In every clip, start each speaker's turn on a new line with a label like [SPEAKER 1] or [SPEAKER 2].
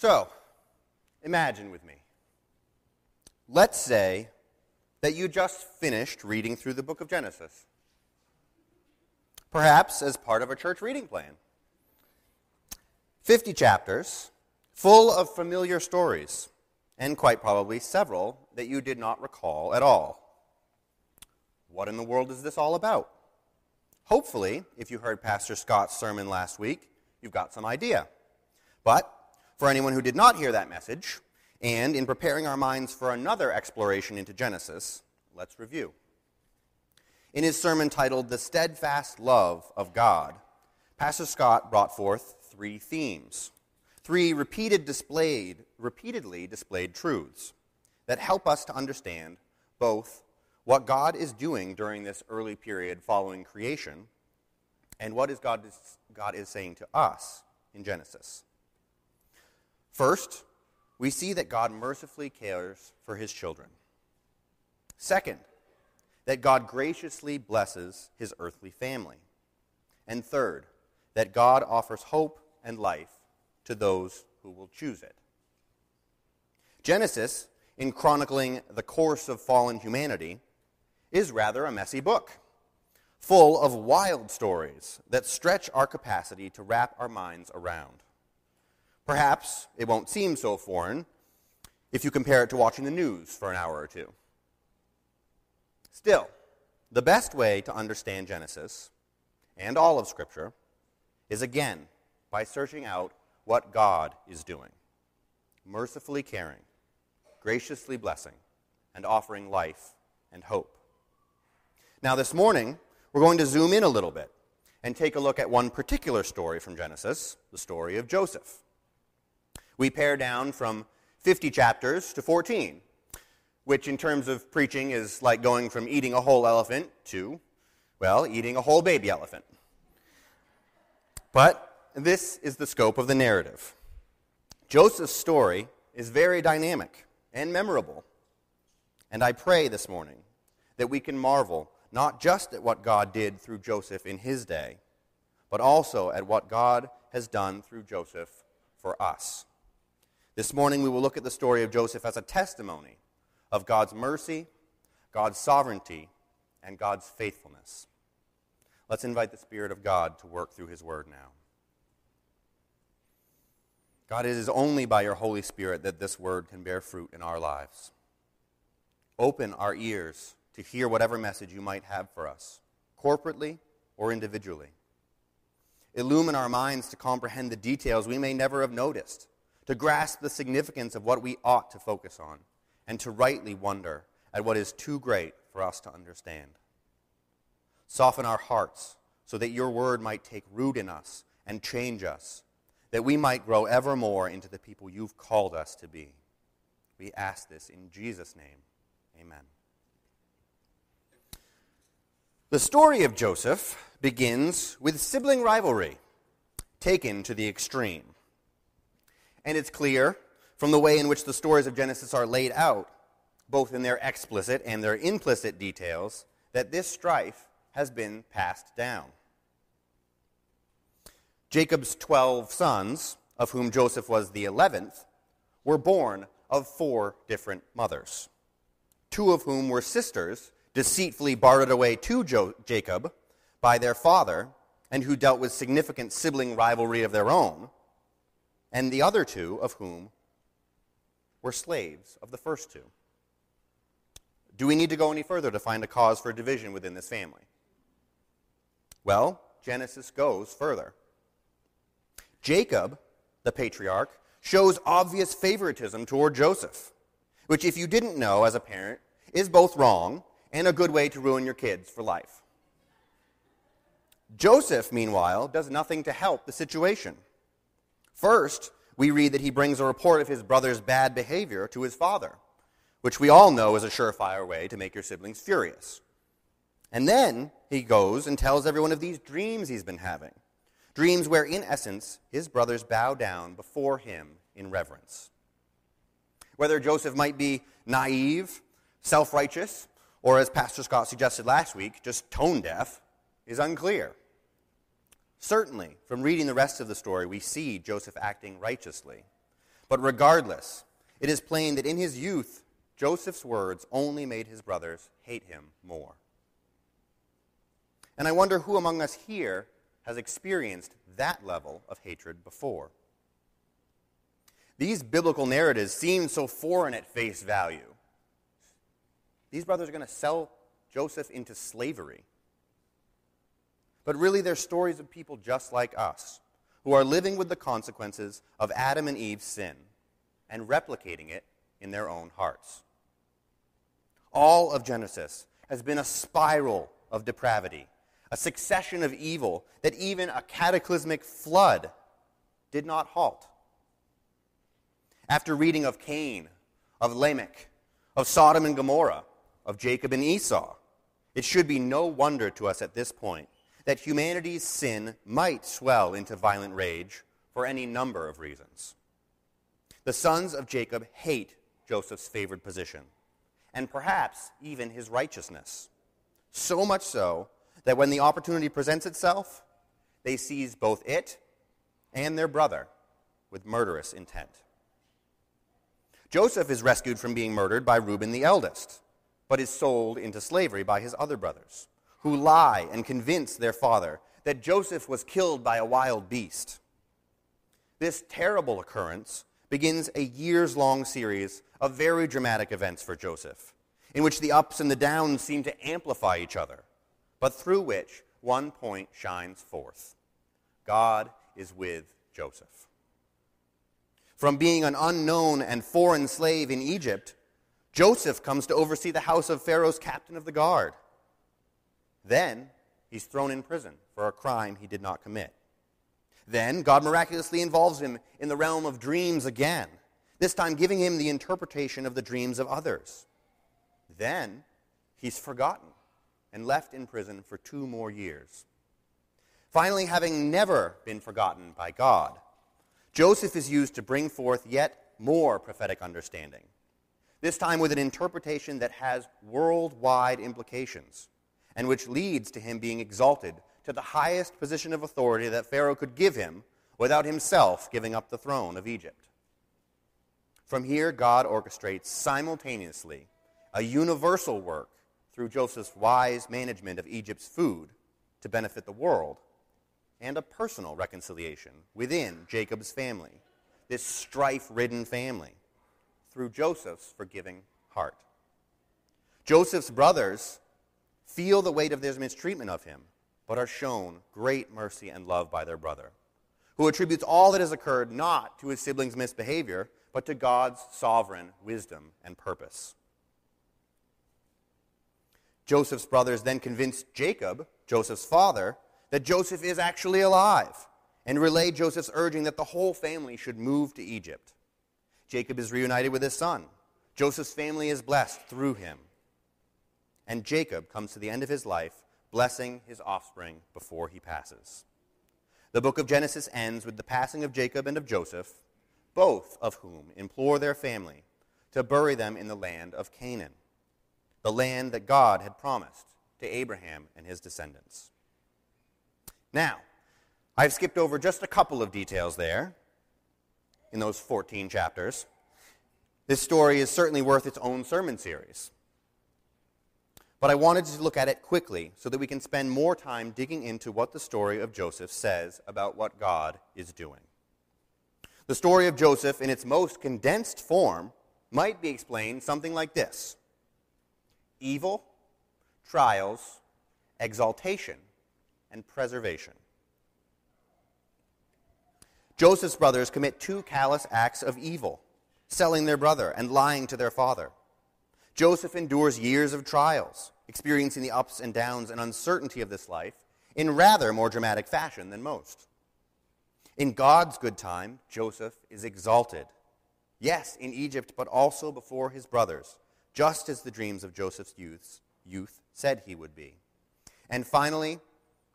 [SPEAKER 1] So, imagine with me. Let's say that you just finished reading through the book of Genesis. Perhaps as part of a church reading plan. 50 chapters, full of familiar stories, and quite probably several that you did not recall at all. What in the world is this all about? Hopefully, if you heard Pastor Scott's sermon last week, you've got some idea. But for anyone who did not hear that message, and in preparing our minds for another exploration into Genesis, let's review. In his sermon titled The Steadfast Love of God, Pastor Scott brought forth three themes, three repeated displayed, repeatedly displayed truths that help us to understand both what God is doing during this early period following creation and what is God, God is saying to us in Genesis. First, we see that God mercifully cares for his children. Second, that God graciously blesses his earthly family. And third, that God offers hope and life to those who will choose it. Genesis, in chronicling the course of fallen humanity, is rather a messy book, full of wild stories that stretch our capacity to wrap our minds around. Perhaps it won't seem so foreign if you compare it to watching the news for an hour or two. Still, the best way to understand Genesis and all of Scripture is again by searching out what God is doing mercifully caring, graciously blessing, and offering life and hope. Now, this morning, we're going to zoom in a little bit and take a look at one particular story from Genesis, the story of Joseph. We pare down from 50 chapters to 14, which in terms of preaching is like going from eating a whole elephant to, well, eating a whole baby elephant. But this is the scope of the narrative. Joseph's story is very dynamic and memorable. And I pray this morning that we can marvel not just at what God did through Joseph in his day, but also at what God has done through Joseph for us. This morning, we will look at the story of Joseph as a testimony of God's mercy, God's sovereignty, and God's faithfulness. Let's invite the Spirit of God to work through His Word now. God, it is only by your Holy Spirit that this Word can bear fruit in our lives. Open our ears to hear whatever message you might have for us, corporately or individually. Illumine our minds to comprehend the details we may never have noticed to grasp the significance of what we ought to focus on, and to rightly wonder at what is too great for us to understand. Soften our hearts so that your word might take root in us and change us, that we might grow ever more into the people you've called us to be. We ask this in Jesus' name. Amen. The story of Joseph begins with sibling rivalry taken to the extreme. And it's clear from the way in which the stories of Genesis are laid out, both in their explicit and their implicit details, that this strife has been passed down. Jacob's 12 sons, of whom Joseph was the 11th, were born of four different mothers, two of whom were sisters deceitfully bartered away to jo- Jacob by their father, and who dealt with significant sibling rivalry of their own and the other two of whom were slaves of the first two. Do we need to go any further to find a cause for division within this family? Well, Genesis goes further. Jacob, the patriarch, shows obvious favoritism toward Joseph, which, if you didn't know as a parent, is both wrong and a good way to ruin your kids for life. Joseph, meanwhile, does nothing to help the situation. First, we read that he brings a report of his brother's bad behavior to his father, which we all know is a surefire way to make your siblings furious. And then he goes and tells everyone of these dreams he's been having. Dreams where, in essence, his brothers bow down before him in reverence. Whether Joseph might be naive, self righteous, or as Pastor Scott suggested last week, just tone deaf, is unclear. Certainly, from reading the rest of the story, we see Joseph acting righteously. But regardless, it is plain that in his youth, Joseph's words only made his brothers hate him more. And I wonder who among us here has experienced that level of hatred before. These biblical narratives seem so foreign at face value. These brothers are going to sell Joseph into slavery. But really, they're stories of people just like us who are living with the consequences of Adam and Eve's sin and replicating it in their own hearts. All of Genesis has been a spiral of depravity, a succession of evil that even a cataclysmic flood did not halt. After reading of Cain, of Lamech, of Sodom and Gomorrah, of Jacob and Esau, it should be no wonder to us at this point that humanity's sin might swell into violent rage for any number of reasons. The sons of Jacob hate Joseph's favored position, and perhaps even his righteousness. So much so that when the opportunity presents itself, they seize both it and their brother with murderous intent. Joseph is rescued from being murdered by Reuben the eldest, but is sold into slavery by his other brothers, who lie and convince their father that Joseph was killed by a wild beast. This terrible occurrence begins a years long series of very dramatic events for Joseph, in which the ups and the downs seem to amplify each other, but through which one point shines forth God is with Joseph. From being an unknown and foreign slave in Egypt, Joseph comes to oversee the house of Pharaoh's captain of the guard. Then he's thrown in prison for a crime he did not commit. Then God miraculously involves him in the realm of dreams again, this time giving him the interpretation of the dreams of others. Then he's forgotten and left in prison for two more years. Finally, having never been forgotten by God, Joseph is used to bring forth yet more prophetic understanding, this time with an interpretation that has worldwide implications and which leads to him being exalted to the highest position of authority that Pharaoh could give him without himself giving up the throne of Egypt. From here, God orchestrates simultaneously a universal work through Joseph's wise management of Egypt's food to benefit the world, and a personal reconciliation within Jacob's family, this strife ridden family, through Joseph's forgiving heart. Joseph's brothers feel the weight of their mistreatment of him but are shown great mercy and love by their brother, who attributes all that has occurred not to his siblings' misbehavior, but to God's sovereign wisdom and purpose. Joseph's brothers then convince Jacob, Joseph's father, that Joseph is actually alive and relay Joseph's urging that the whole family should move to Egypt. Jacob is reunited with his son. Joseph's family is blessed through him. And Jacob comes to the end of his life blessing his offspring before he passes. The book of Genesis ends with the passing of Jacob and of Joseph, both of whom implore their family to bury them in the land of Canaan, the land that God had promised to Abraham and his descendants. Now, I've skipped over just a couple of details there in those 14 chapters. This story is certainly worth its own sermon series. But I wanted to look at it quickly so that we can spend more time digging into what the story of Joseph says about what God is doing. The story of Joseph, in its most condensed form, might be explained something like this evil, trials, exaltation, and preservation. Joseph's brothers commit two callous acts of evil selling their brother and lying to their father. Joseph endures years of trials, experiencing the ups and downs and uncertainty of this life in rather more dramatic fashion than most. In God's good time, Joseph is exalted. Yes, in Egypt, but also before his brothers, just as the dreams of Joseph's youth, youth said he would be. And finally,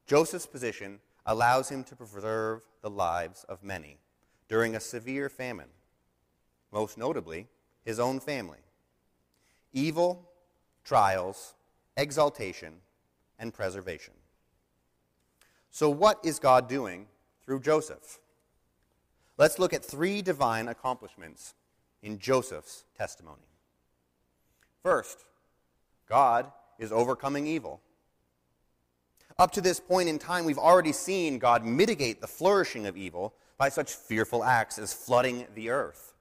[SPEAKER 1] Joseph's position allows him to preserve the lives of many during a severe famine, most notably his own family evil, trials, exaltation, and preservation. So, what is God doing through Joseph? let's look at three divine accomplishments in Joseph's testimony. First, God is overcoming evil. Up to this point in time, we've already seen God mitigate the flourishing of evil by such fearful acts as flooding the earth,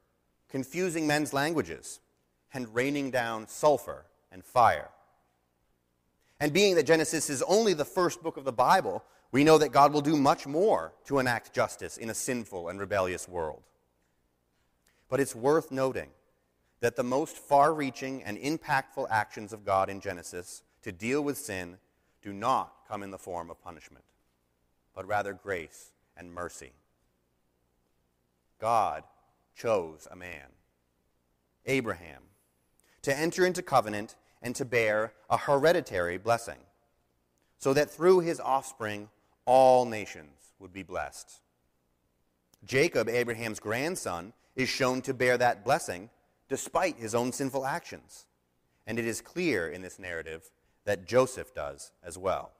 [SPEAKER 1] confusing men's languages, and raining down sulfur and fire. And being that Genesis is only the first book of the Bible, we know that God will do much more to enact justice in a sinful and rebellious world. But it's worth noting that the most far reaching and impactful actions of God in Genesis to deal with sin do not come in the form of punishment, but rather grace and mercy. God chose a man, Abraham, to enter into covenant and to bear a hereditary blessing, so that through his offspring all nations would be blessed. Jacob, Abraham's grandson, is shown to bear that blessing despite his own sinful actions. And it is clear in this narrative that Joseph does as well.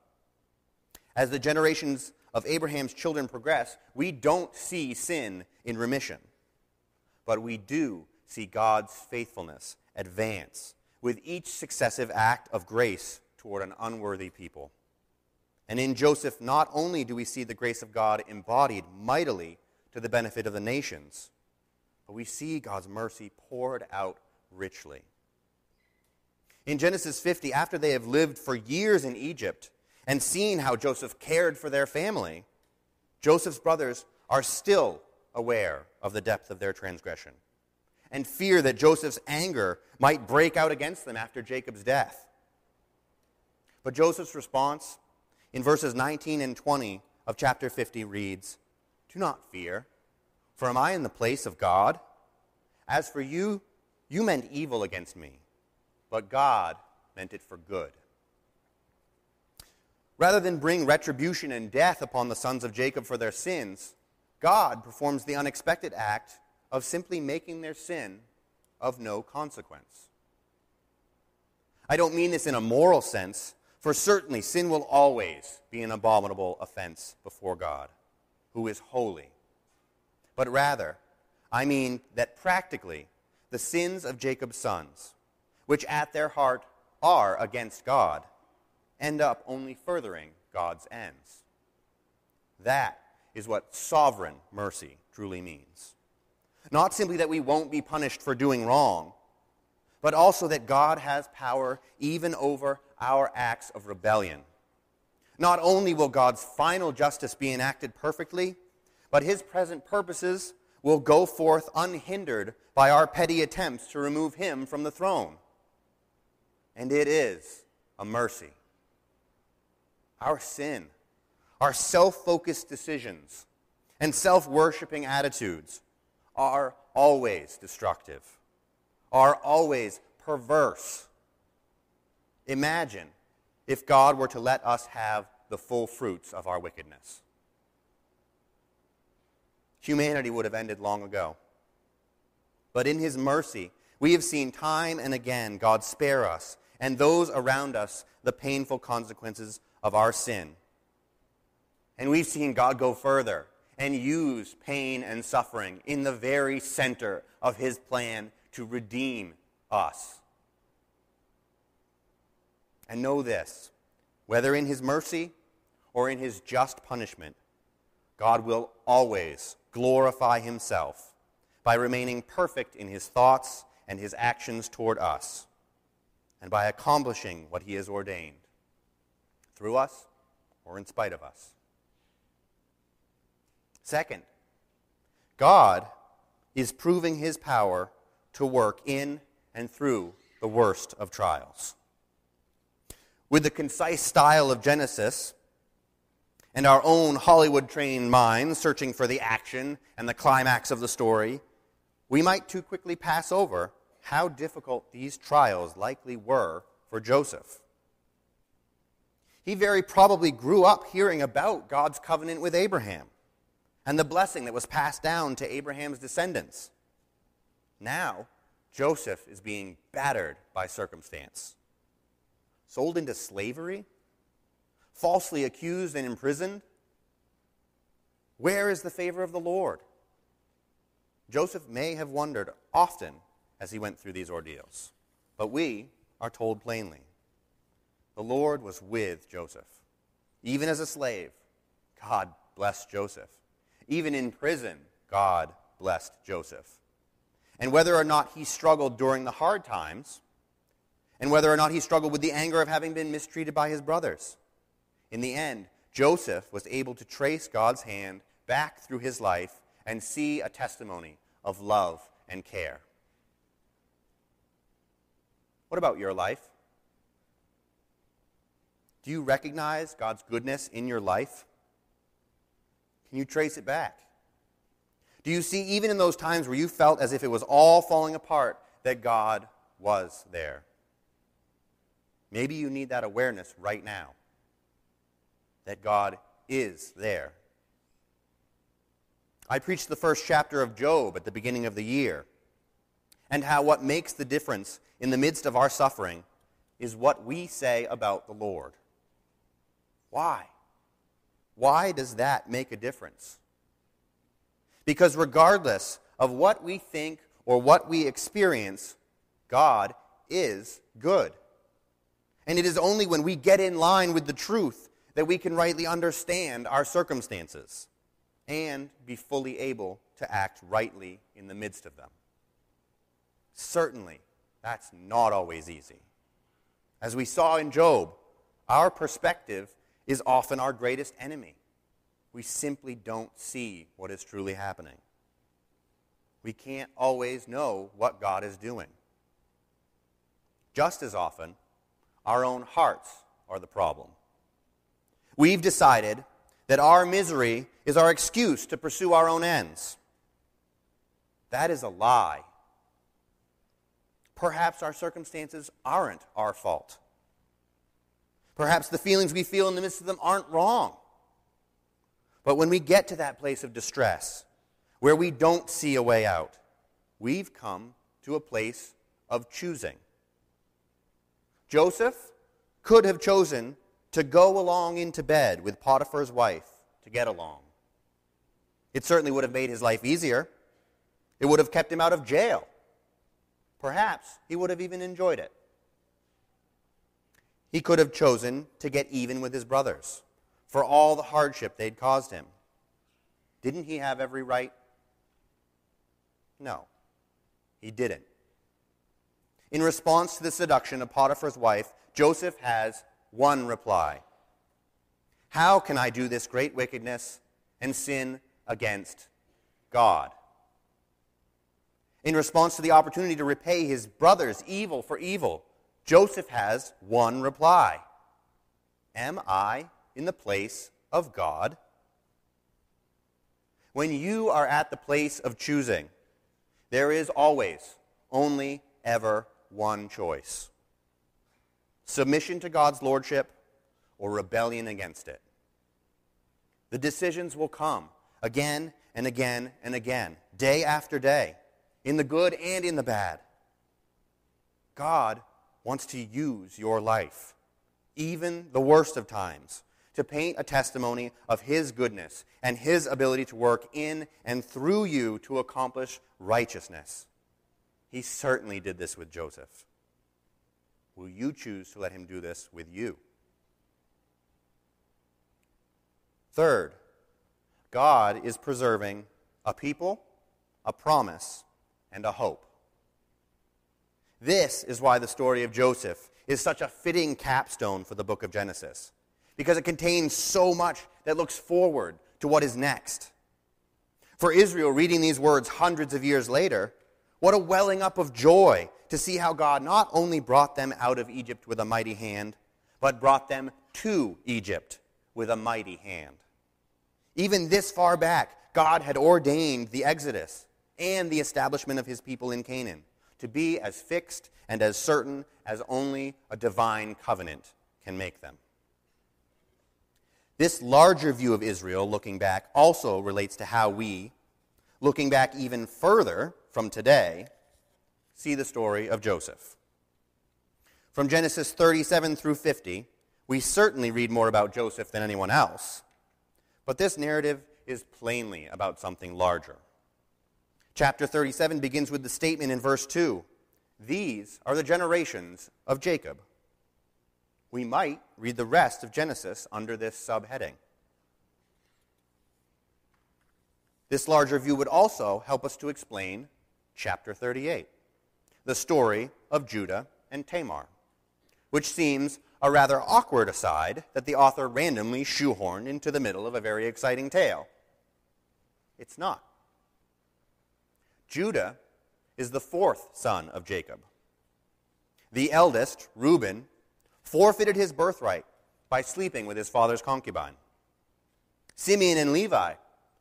[SPEAKER 1] As the generations of Abraham's children progress, we don't see sin in remission, but we do see God's faithfulness advance with each successive act of grace toward an unworthy people. And in Joseph, not only do we see the grace of God embodied mightily to the benefit of the nations, but we see God's mercy poured out richly. In Genesis 50, after they have lived for years in Egypt and seen how Joseph cared for their family, Joseph's brothers are still aware of the depth of their transgression and fear that Joseph's anger might break out against them after Jacob's death. But Joseph's response in verses 19 and 20 of chapter 50 reads Do not fear, for am I in the place of God? As for you, you meant evil against me but God meant it for good. Rather than bring retribution and death upon the sons of Jacob for their sins, God performs the unexpected act of simply making their sin of no consequence. I don't mean this in a moral sense, for certainly sin will always be an abominable offense before God, who is holy. But rather, I mean that practically, the sins of Jacob's sons, which at their heart are against God, end up only furthering God's ends. That is what sovereign mercy truly means. Not simply that we won't be punished for doing wrong, but also that God has power even over our acts of rebellion. Not only will God's final justice be enacted perfectly, but his present purposes will go forth unhindered by our petty attempts to remove him from the throne and it is a mercy. Our sin, our self focused decisions, and self worshiping attitudes are always destructive, are always perverse. Imagine if God were to let us have the full fruits of our wickedness. Humanity would have ended long ago. But in His mercy, we have seen time and again God spare us and those around us the painful consequences of our sin. And we've seen God go further and use pain and suffering in the very center of his plan to redeem us. And know this whether in his mercy or in his just punishment, God will always glorify himself by remaining perfect in his thoughts and his actions toward us and by accomplishing what he has ordained through us or in spite of us. Second, God is proving his power to work in and through the worst of trials. With the concise style of Genesis and our own Hollywood trained minds searching for the action and the climax of the story, we might too quickly pass over how difficult these trials likely were for Joseph. He very probably grew up hearing about God's covenant with Abraham and the blessing that was passed down to Abraham's descendants. Now, Joseph is being battered by circumstance, sold into slavery, falsely accused and imprisoned. Where is the favor of the Lord? Joseph may have wondered often as he went through these ordeals. But we are told plainly the Lord was with Joseph. Even as a slave, God blessed Joseph. Even in prison, God blessed Joseph. And whether or not he struggled during the hard times, and whether or not he struggled with the anger of having been mistreated by his brothers, in the end, Joseph was able to trace God's hand back through his life and see a testimony of love and care. What about your life? Do you recognize God's goodness in your life? Can you trace it back? Do you see, even in those times where you felt as if it was all falling apart, that God was there? Maybe you need that awareness right now that God is there. I preached the first chapter of Job at the beginning of the year, and how what makes the difference in the midst of our suffering is what we say about the Lord. Why? Why does that make a difference? Because regardless of what we think or what we experience, God is good. And it is only when we get in line with the truth that we can rightly understand our circumstances and be fully able to act rightly in the midst of them. Certainly, that's not always easy. As we saw in Job, our perspective is often our greatest enemy. We simply don't see what is truly happening. We can't always know what God is doing. Just as often, our own hearts are the problem. We've decided that our misery is our excuse to pursue our own ends. That is a lie. Perhaps our circumstances aren't our fault. Perhaps the feelings we feel in the midst of them aren't wrong. But when we get to that place of distress, where we don't see a way out, we've come to a place of choosing. Joseph could have chosen to go along into bed with Potiphar's wife to get along. It certainly would have made his life easier. It would have kept him out of jail. Perhaps he would have even enjoyed it. He could have chosen to get even with his brothers for all the hardship they'd caused him. Didn't he have every right? No, he didn't. In response to the seduction of Potiphar's wife, Joseph has one reply How can I do this great wickedness and sin against God? In response to the opportunity to repay his brothers evil for evil, Joseph has one reply Am I in the place of God? When you are at the place of choosing, there is always only ever one choice submission to God's lordship or rebellion against it. The decisions will come again and again and again, day after day, in the good and in the bad. God wants to use your life, even the worst of times, to paint a testimony of His goodness and His ability to work in and through you to accomplish righteousness. He certainly did this with Joseph. Will you choose to let him do this with you? Third, God is preserving a people, a promise, and a hope. This is why the story of Joseph is such a fitting capstone for the book of Genesis, because it contains so much that looks forward to what is next. For Israel, reading these words hundreds of years later, what a welling up of joy to see how God not only brought them out of Egypt with a mighty hand, but brought them to Egypt with a mighty hand. Even this far back, God had ordained the Exodus and the establishment of his people in Canaan to be as fixed and as certain as only a divine covenant can make them. This larger view of Israel, looking back, also relates to how we, looking back even further from today, see the story of Joseph. From Genesis 37 through 50, we certainly read more about Joseph than anyone else, but this narrative is plainly about something larger. Chapter 37 begins with the statement in verse 2 These are the generations of Jacob. We might read the rest of Genesis under this subheading. This larger view would also help us to explain chapter 38, the story of Judah and Tamar, which seems a rather awkward aside that the author randomly shoehorned into the middle of a very exciting tale. It's not. Judah is the fourth son of Jacob. The eldest, Reuben, forfeited his birthright by sleeping with his father's concubine. Simeon and Levi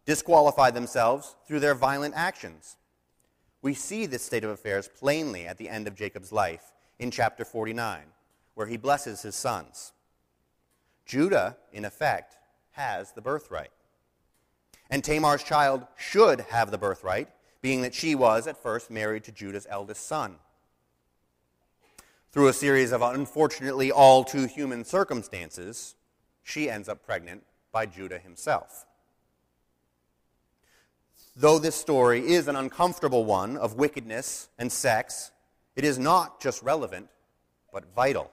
[SPEAKER 1] disqualified themselves through their violent actions. We see this state of affairs plainly at the end of Jacob's life in chapter 49, where he blesses his sons. Judah, in effect, has the birthright. And Tamar's child should have the birthright, being that she was at first married to Judah's eldest son. Through a series of unfortunately all too human circumstances, she ends up pregnant by Judah himself. Though this story is an uncomfortable one of wickedness and sex, it is not just relevant, but vital.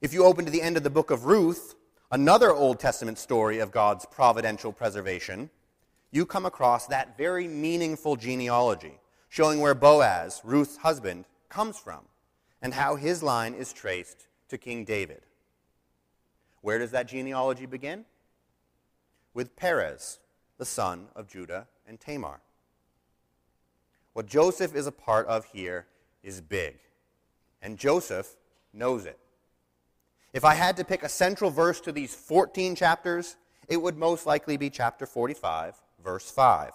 [SPEAKER 1] If you open to the end of the book of Ruth, another Old Testament story of God's providential preservation, you come across that very meaningful genealogy, showing where Boaz, Ruth's husband, comes from and how his line is traced to King David. Where does that genealogy begin? With Perez, the son of Judah and Tamar. What Joseph is a part of here is big, and Joseph knows it. If I had to pick a central verse to these 14 chapters, it would most likely be chapter 45, verse 5.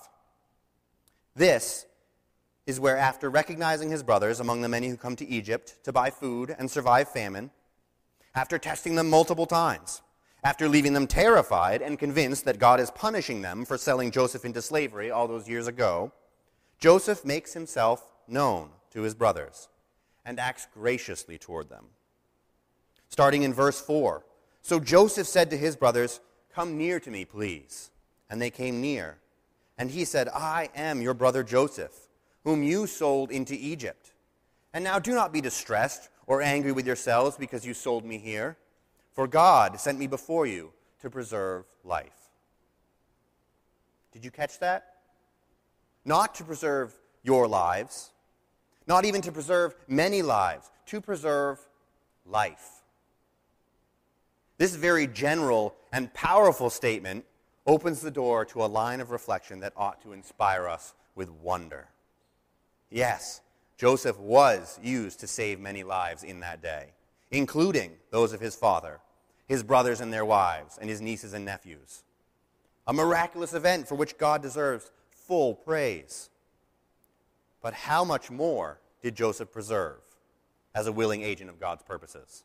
[SPEAKER 1] This is where, after recognizing his brothers among the many who come to Egypt to buy food and survive famine, after testing them multiple times, after leaving them terrified and convinced that God is punishing them for selling Joseph into slavery all those years ago, Joseph makes himself known to his brothers and acts graciously toward them. Starting in verse 4 So Joseph said to his brothers, Come near to me, please. And they came near. And he said, I am your brother Joseph, whom you sold into Egypt. And now do not be distressed or angry with yourselves because you sold me here. For God sent me before you to preserve life. Did you catch that? Not to preserve your lives, not even to preserve many lives, to preserve life. This very general and powerful statement opens the door to a line of reflection that ought to inspire us with wonder. Yes, Joseph was used to save many lives in that day including those of his father, his brothers and their wives, and his nieces and nephews. A miraculous event for which God deserves full praise. But how much more did Joseph preserve as a willing agent of God's purposes?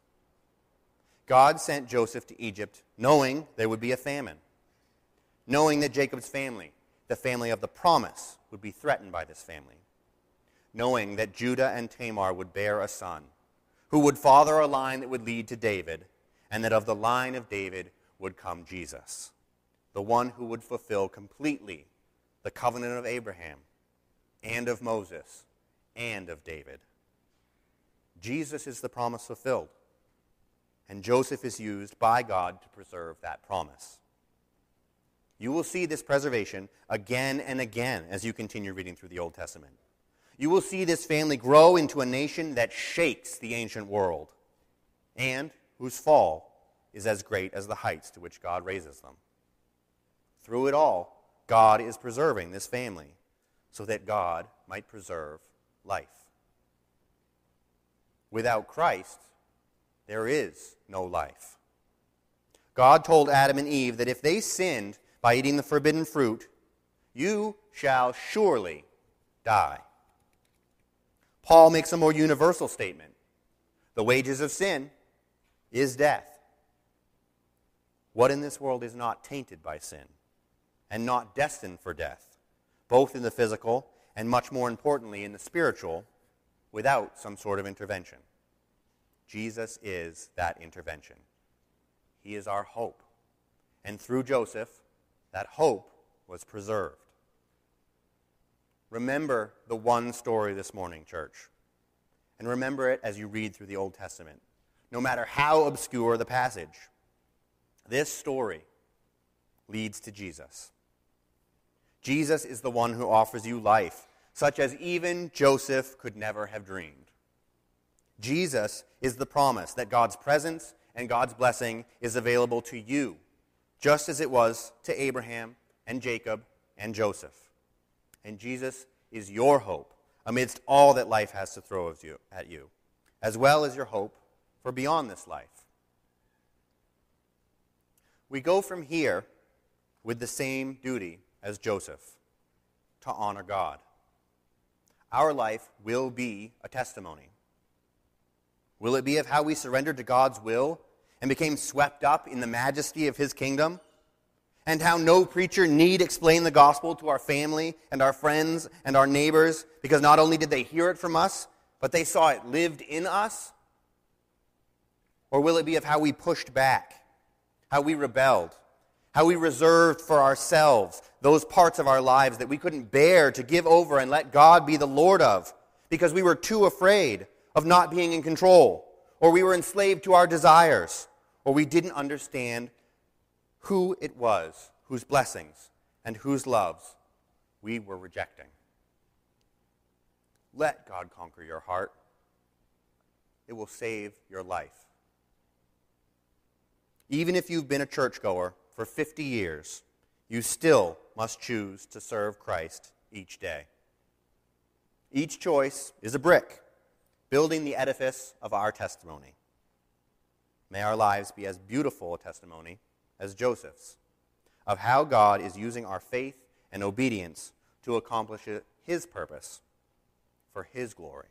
[SPEAKER 1] God sent Joseph to Egypt knowing there would be a famine, knowing that Jacob's family, the family of the promise, would be threatened by this family, knowing that Judah and Tamar would bear a son who would father a line that would lead to David, and that of the line of David would come Jesus, the one who would fulfill completely the covenant of Abraham and of Moses and of David. Jesus is the promise fulfilled, and Joseph is used by God to preserve that promise. You will see this preservation again and again as you continue reading through the Old Testament you will see this family grow into a nation that shakes the ancient world and whose fall is as great as the heights to which God raises them. Through it all, God is preserving this family so that God might preserve life. Without Christ, there is no life. God told Adam and Eve that if they sinned by eating the forbidden fruit, you shall surely die. Paul makes a more universal statement the wages of sin is death. What in this world is not tainted by sin and not destined for death, both in the physical and much more importantly in the spiritual, without some sort of intervention? Jesus is that intervention. He is our hope. And through Joseph, that hope was preserved. remember the one story this morning, church. And remember it as you read through the Old Testament, no matter how obscure the passage. This story leads to Jesus. Jesus is the one who offers you life, such as even Joseph could never have dreamed. Jesus is the promise that God's presence and God's blessing is available to you, just as it was to Abraham and Jacob and Joseph. And Jesus is your hope amidst all that life has to throw at you, as well as your hope for beyond this life. We go from here with the same duty as Joseph to honor God. Our life will be a testimony. Will it be of how we surrendered to God's will and became swept up in the majesty of his kingdom? And how no preacher need explain the gospel to our family and our friends and our neighbors because not only did they hear it from us, but they saw it lived in us? Or will it be of how we pushed back, how we rebelled, how we reserved for ourselves those parts of our lives that we couldn't bear to give over and let God be the Lord of because we were too afraid of not being in control, or we were enslaved to our desires, or we didn't understand who it was whose blessings and whose loves we were rejecting. Let God conquer your heart. It will save your life. Even if you've been a churchgoer for 50 years, you still must choose to serve Christ each day. Each choice is a brick building the edifice of our testimony. May our lives be as beautiful a testimony as Joseph's of how God is using our faith and obedience to accomplish his purpose for his glory.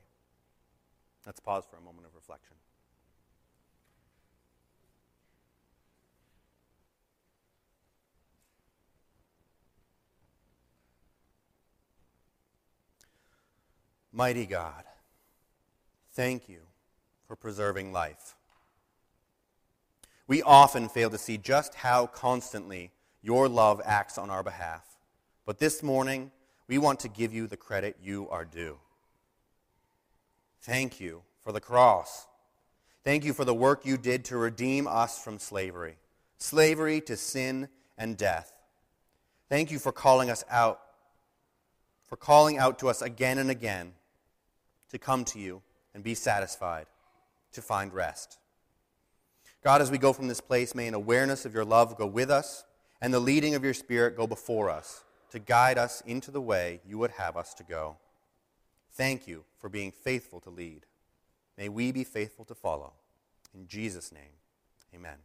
[SPEAKER 1] Let's pause for a moment of reflection. Mighty God, thank you for preserving life. We often fail to see just how constantly your love acts on our behalf. But this morning, we want to give you the credit you are due. Thank you for the cross. Thank you for the work you did to redeem us from slavery, slavery to sin and death. Thank you for calling us out, for calling out to us again and again to come to you and be satisfied, to find rest. God, as we go from this place, may an awareness of your love go with us and the leading of your Spirit go before us to guide us into the way you would have us to go. Thank you for being faithful to lead. May we be faithful to follow. In Jesus' name, amen.